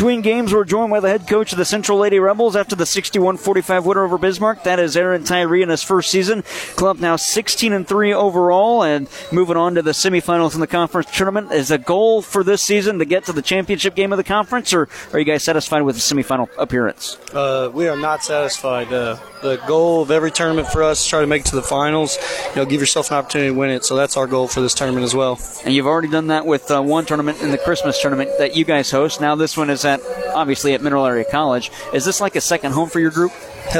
Between games, we're joined by the head coach of the Central Lady Rebels after the 61-45 winner over Bismarck. That is Aaron Tyree in his first season. Club now 16 and 3 overall and moving on to the semifinals in the conference tournament. Is a goal for this season to get to the championship game of the conference, or are you guys satisfied with the semifinal appearance? Uh, we are not satisfied. Uh, the goal of every tournament for us is try to make it to the finals. You know, give yourself an opportunity to win it. So that's our goal for this tournament as well. And you've already done that with uh, one tournament in the Christmas tournament that you guys host. Now this one is at obviously at Mineral Area College. Is this like a second home for your group?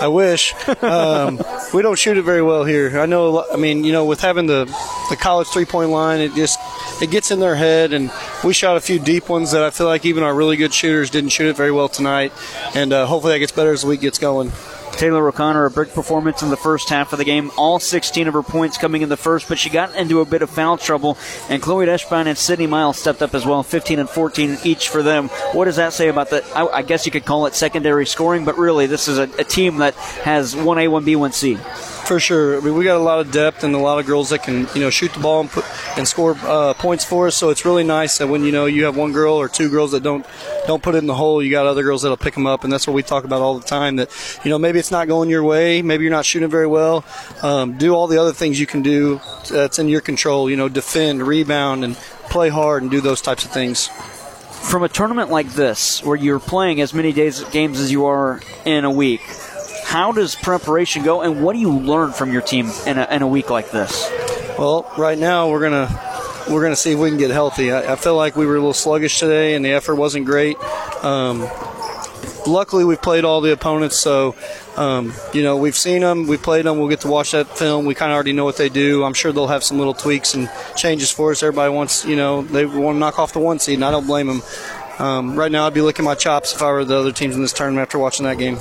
I wish. Um, we don't shoot it very well here. I know. I mean, you know, with having the the college three point line, it just it gets in their head. And we shot a few deep ones that I feel like even our really good shooters didn't shoot it very well tonight. And uh, hopefully that gets better as the week gets going. Taylor O'Connor, a big performance in the first half of the game. All 16 of her points coming in the first, but she got into a bit of foul trouble. And Chloe Eschbein and Sydney Miles stepped up as well, 15 and 14 each for them. What does that say about the? I, I guess you could call it secondary scoring, but really this is a, a team that has 1A, 1B, 1C for sure. I mean, we got a lot of depth and a lot of girls that can, you know, shoot the ball and put and score uh, points for us. So it's really nice that when you know you have one girl or two girls that don't don't put it in the hole, you got other girls that'll pick them up, and that's what we talk about all the time. That you know maybe it's not going your way, maybe you're not shooting very well. Um, do all the other things you can do that's in your control. You know, defend, rebound, and play hard, and do those types of things from a tournament like this, where you're playing as many days games as you are in a week, how does preparation go, and what do you learn from your team in a, in a week like this? Well, right now we're gonna we're gonna see if we can get healthy. I, I feel like we were a little sluggish today, and the effort wasn't great. Um, luckily, we've played all the opponents, so um, you know we've seen them, we've played them. We'll get to watch that film. We kind of already know what they do. I'm sure they'll have some little tweaks and changes for us. Everybody wants, you know, they want to knock off the one seed, and I don't blame them. Um, right now, I'd be licking my chops if I were the other teams in this tournament after watching that game.